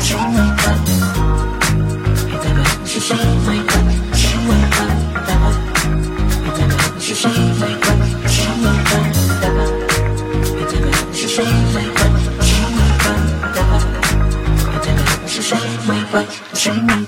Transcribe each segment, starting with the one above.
谁买单？别再问是谁买单。谁买单？别再问是谁买单。谁买单？别再问是谁买单。谁买单？别再问是谁买单。谁买单？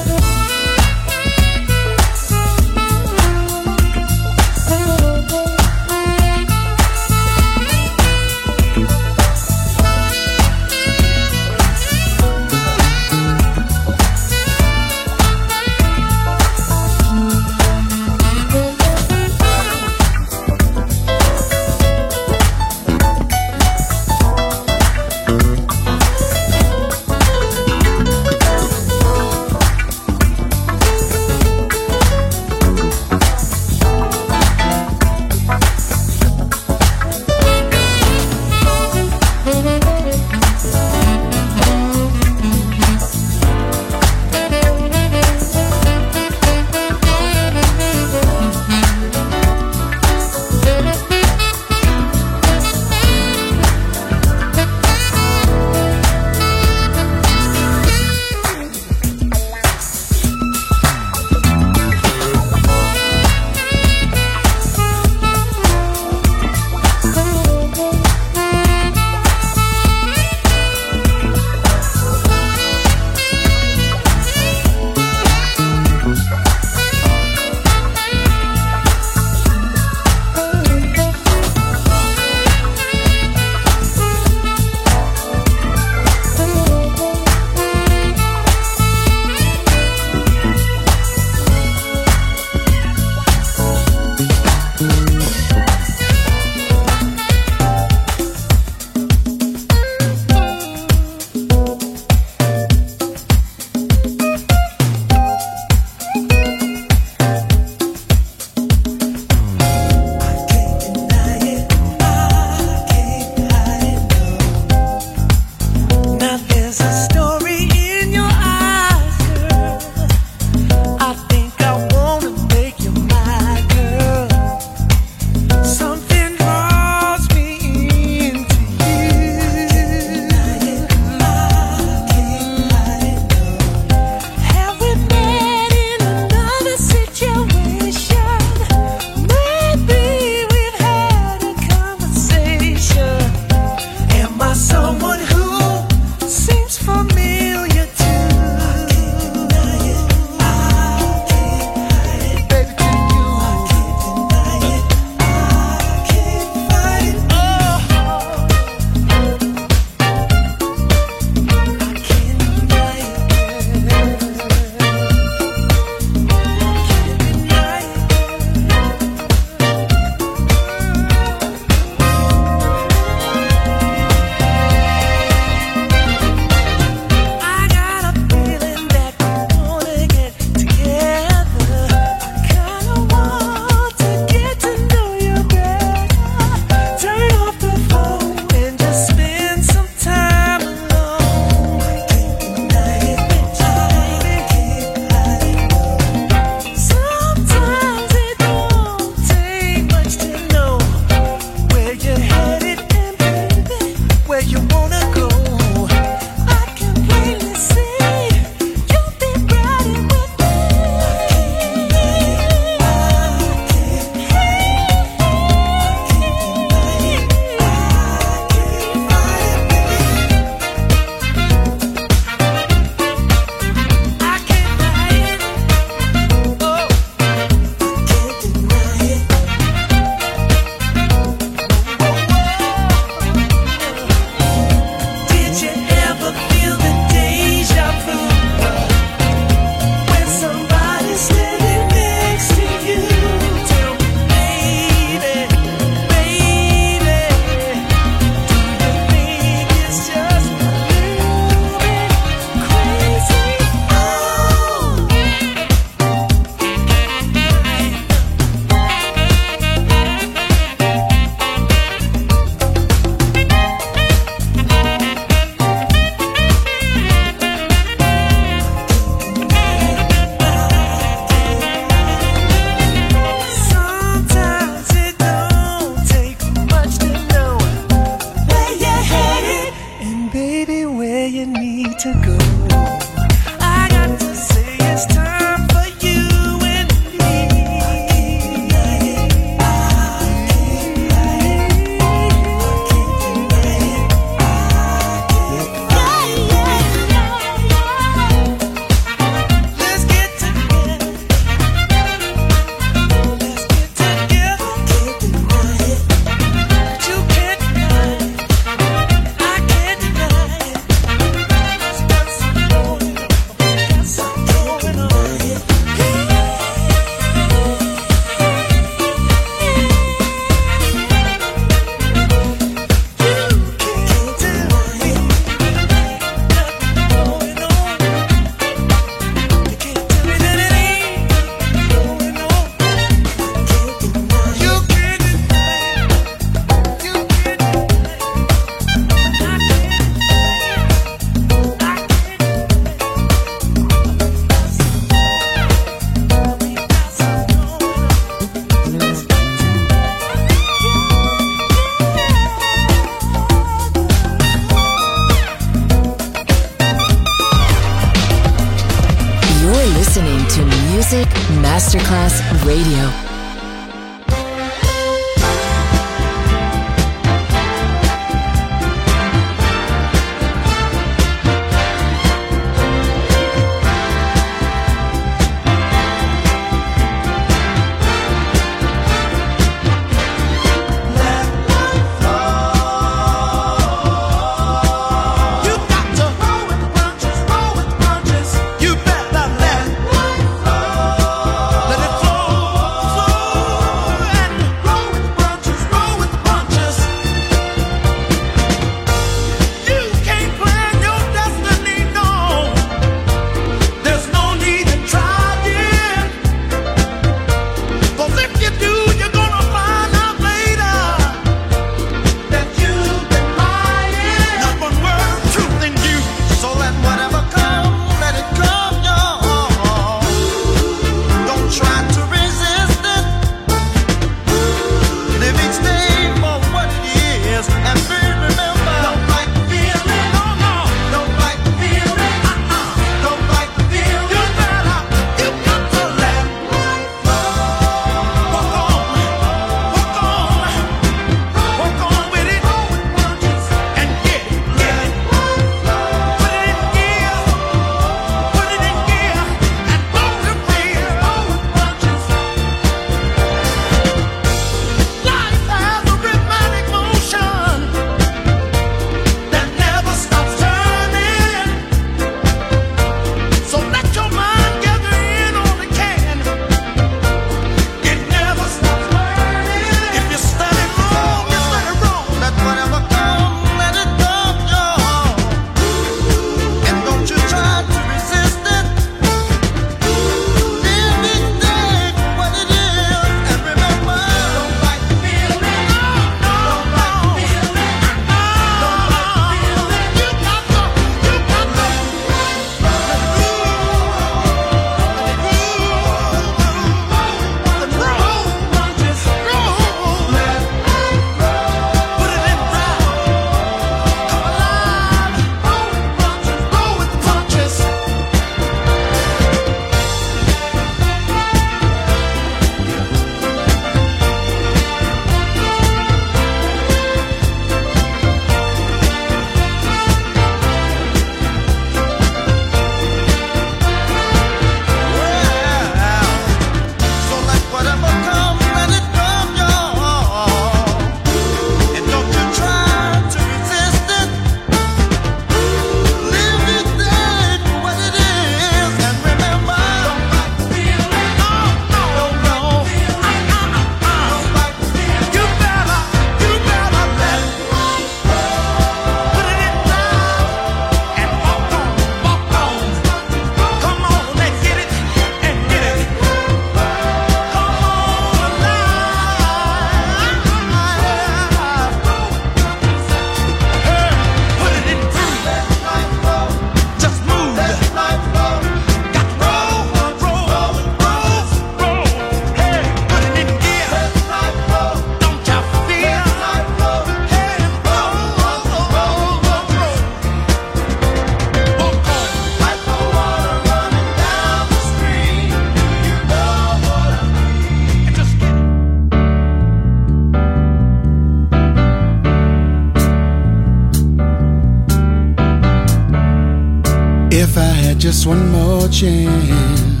If I had just one more chance,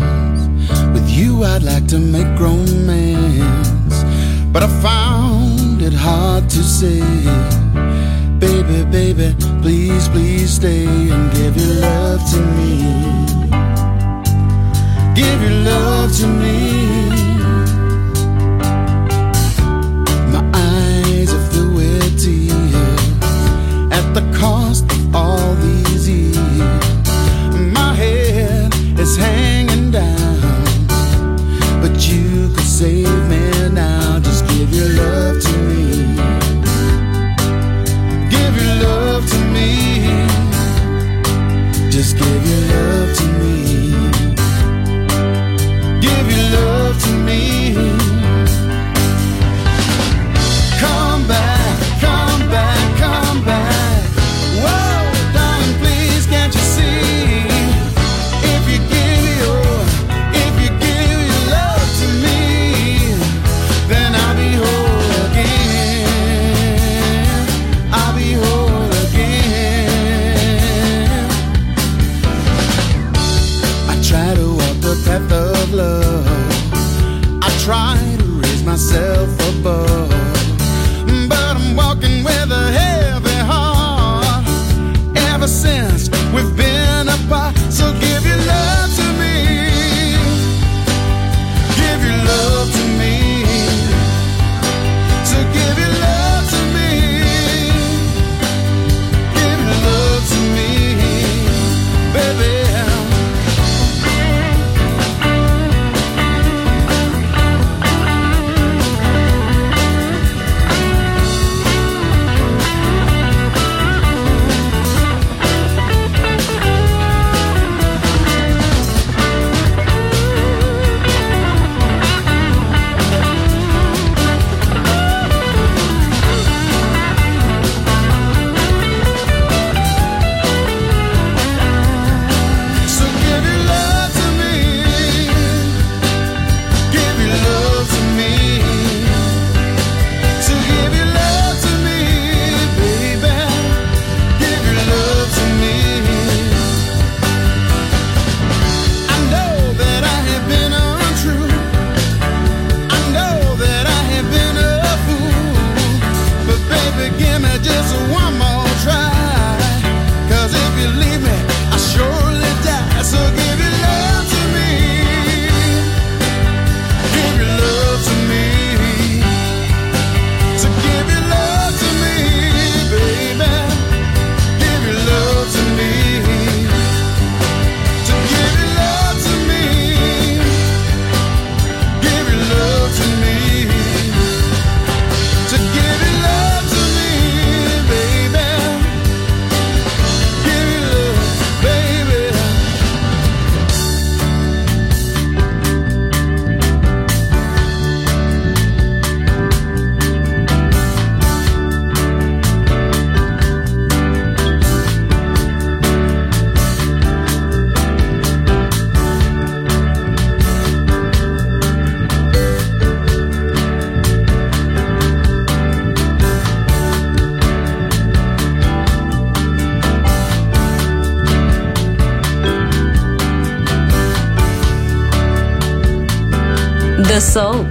with you I'd like to make romance. But I found it hard to say, baby, baby, please, please stay and give your love to me. Give your love to me.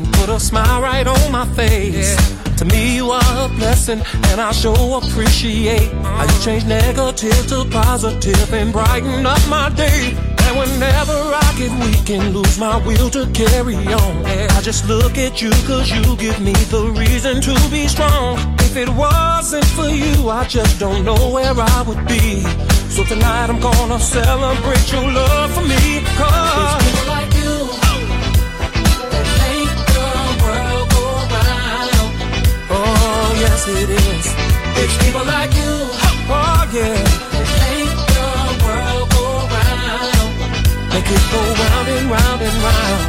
And put a smile right on my face. To me, you are a blessing and I sure appreciate how you change negative to positive and brighten up my day. And whenever I get weak and lose my will to carry on, I just look at you cause you give me the reason to be strong. If it wasn't for you, I just don't know where I would be. So tonight I'm gonna celebrate your love for me. Cause it's people like you that make the world go round. Oh, yes it is. It's people like you, oh yeah, that make the world go round. Make it go round and round and round.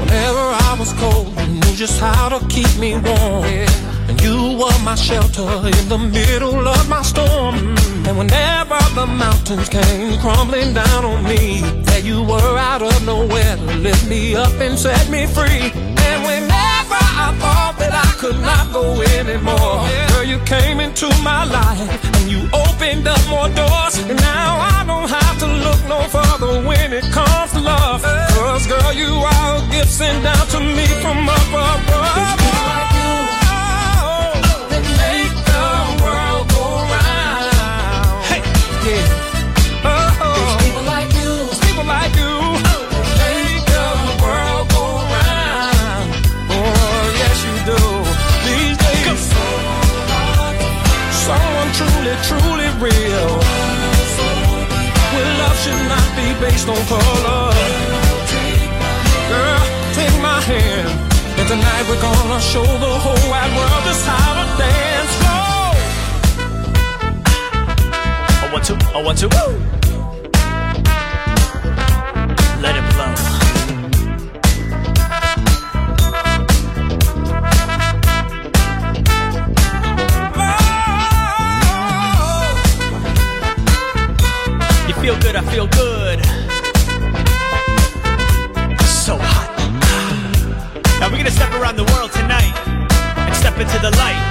Whenever I was cold, you knew just how to keep me warm. And you were my shelter in the middle of my storm. And whenever the mountains came crumbling down on me, there you were out of nowhere to lift me up and set me free. And whenever I thought that I could not go anymore, girl, you came into my life and you opened up more doors. And now I don't have to look no further when it comes to love. Cause girl, you are a gift sent down to me from above. Based on color. Girl, take my hand. And tonight we're gonna show the whole wide world just how to dance slow. I want to, I want to, woo! Let it flow. Feel good, I feel good. Gonna step around the world tonight and step into the light.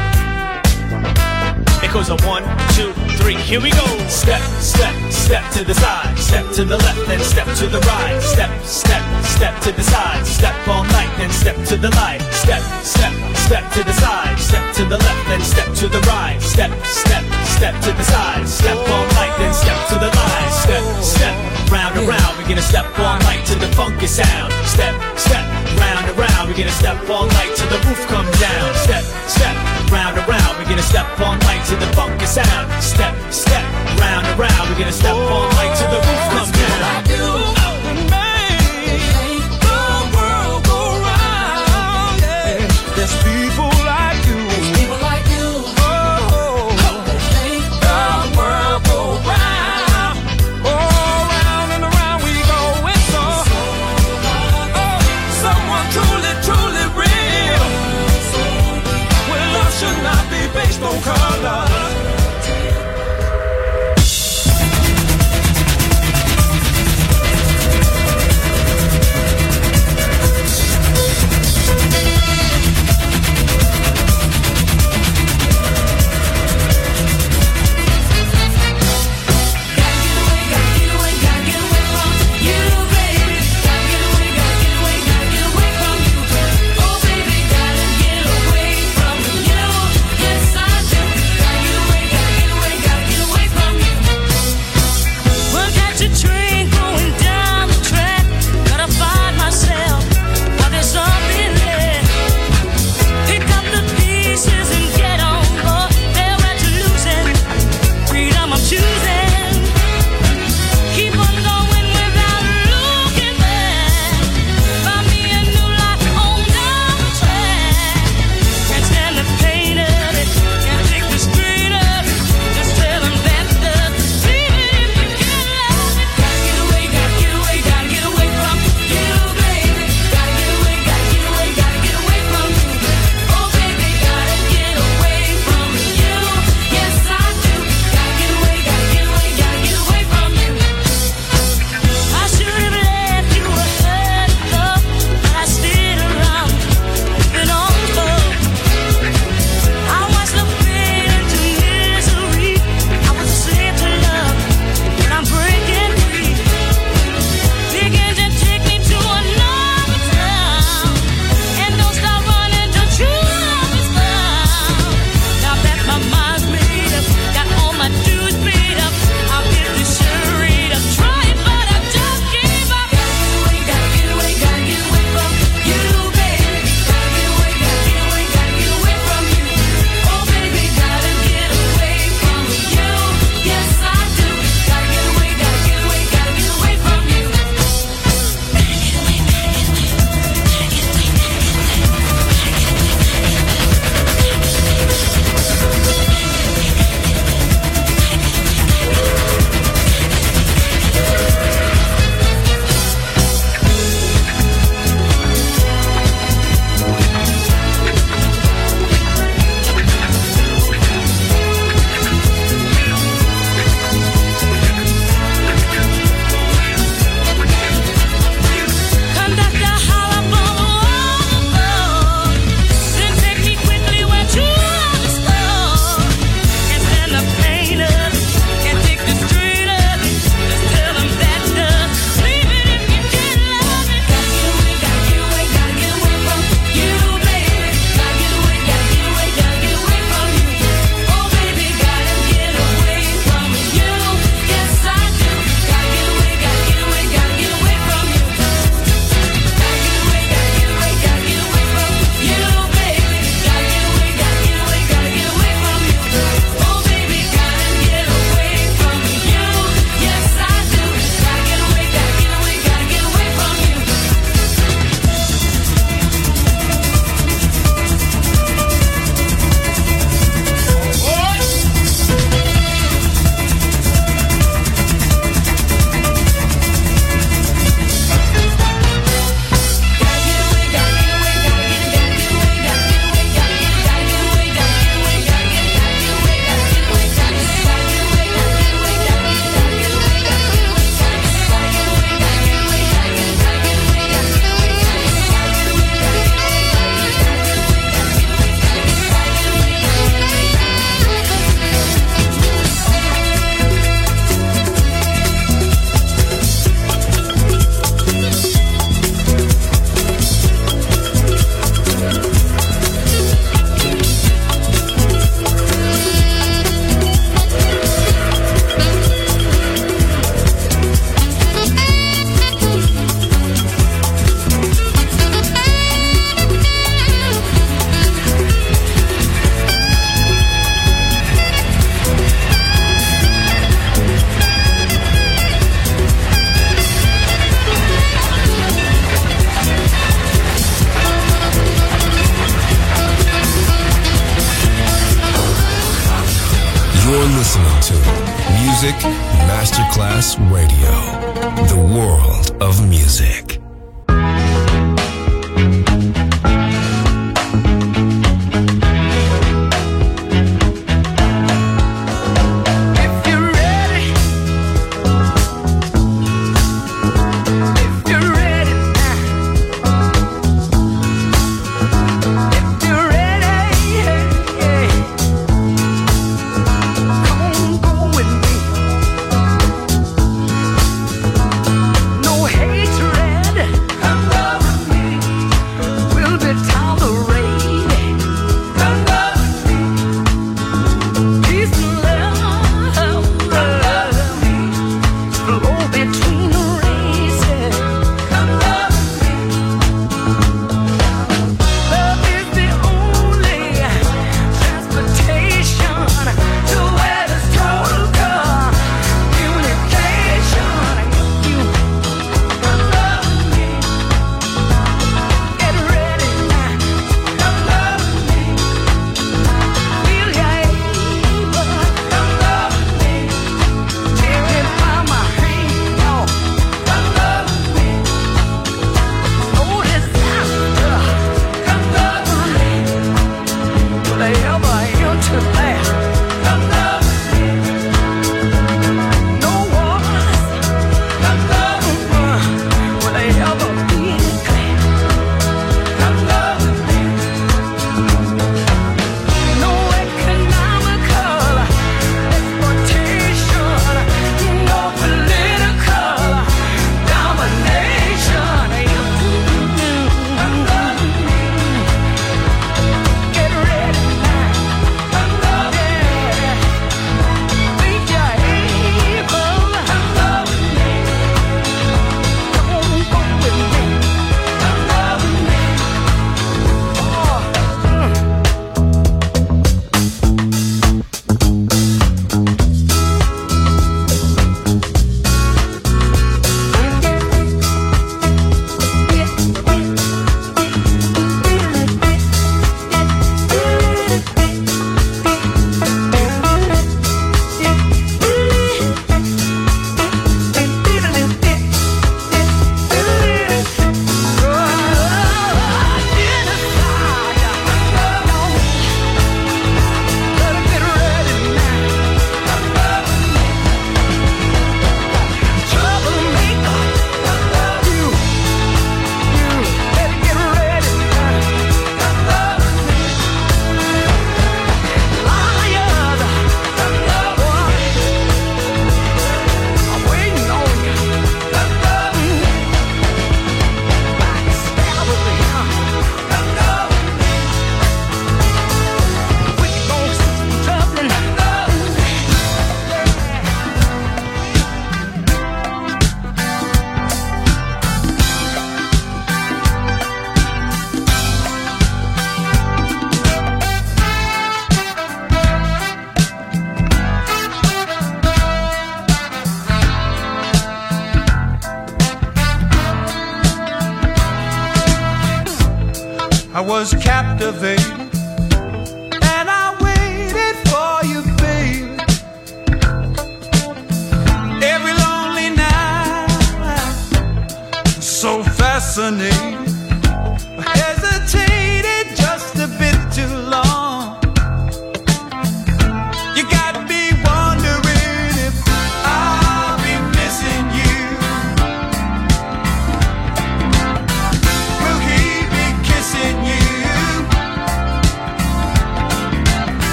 It goes a one, two, three, here we go. Step, step, step to the side, step to the left, then step to the right. Step, step, step to the side, step all night, then step to the light. Step, step, step to the side, step to the left, then step to the right. Step, step, step to the side, step all night, then step to the light. Step, step, round and round, we're gonna step all night to the funky sound. Step, step, round and round, we're gonna step all night till the roof comes down. Step, step, round and round, we're gonna step all night to the funky sound. Step, step, round and round, we're gonna step all night till the roof comes down.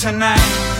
Tonight.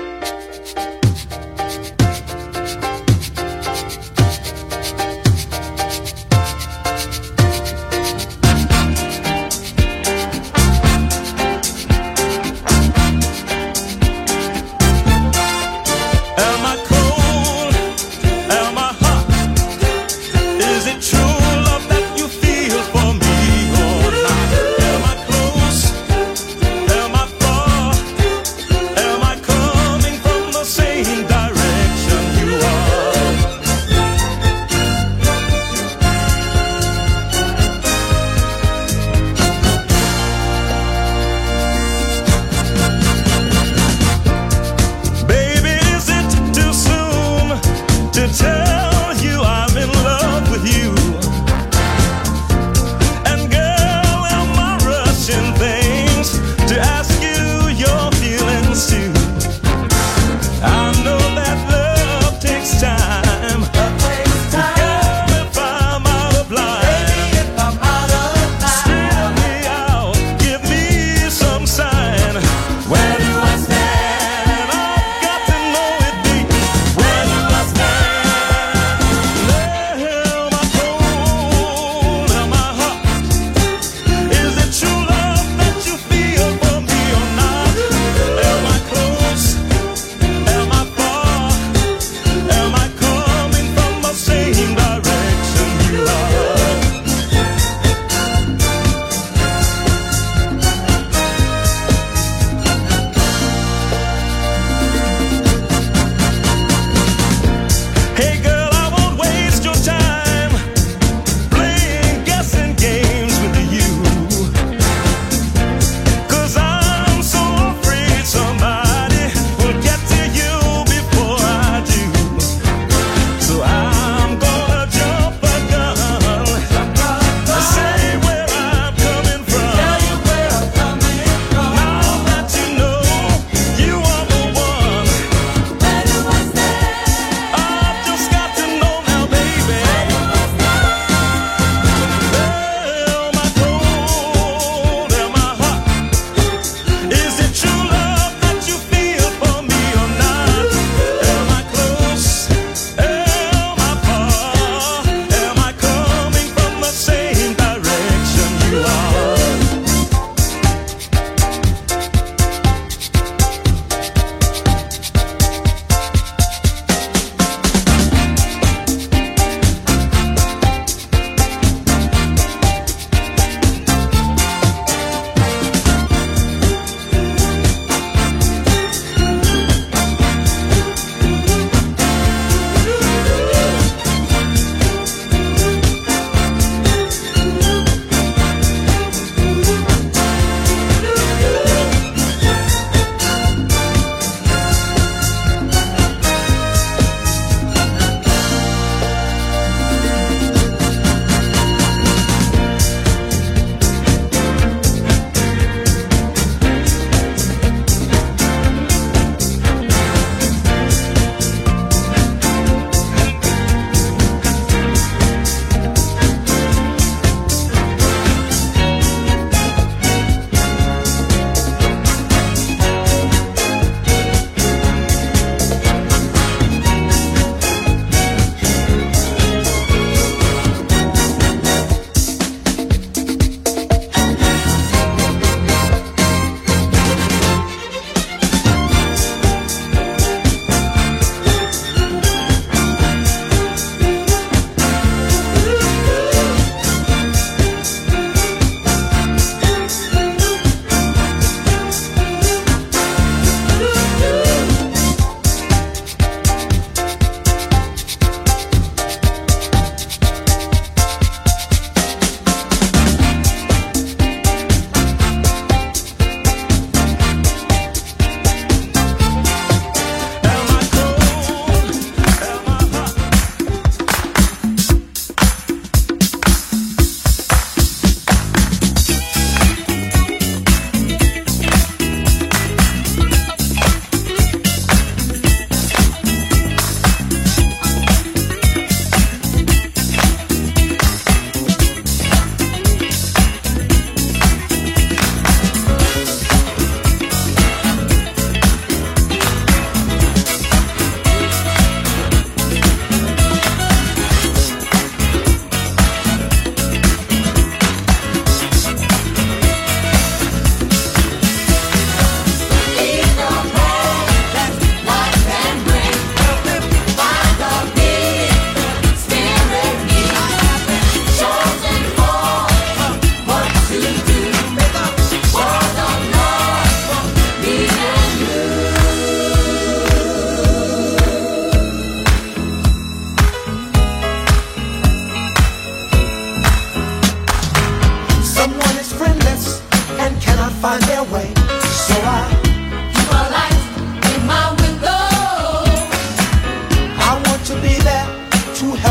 To help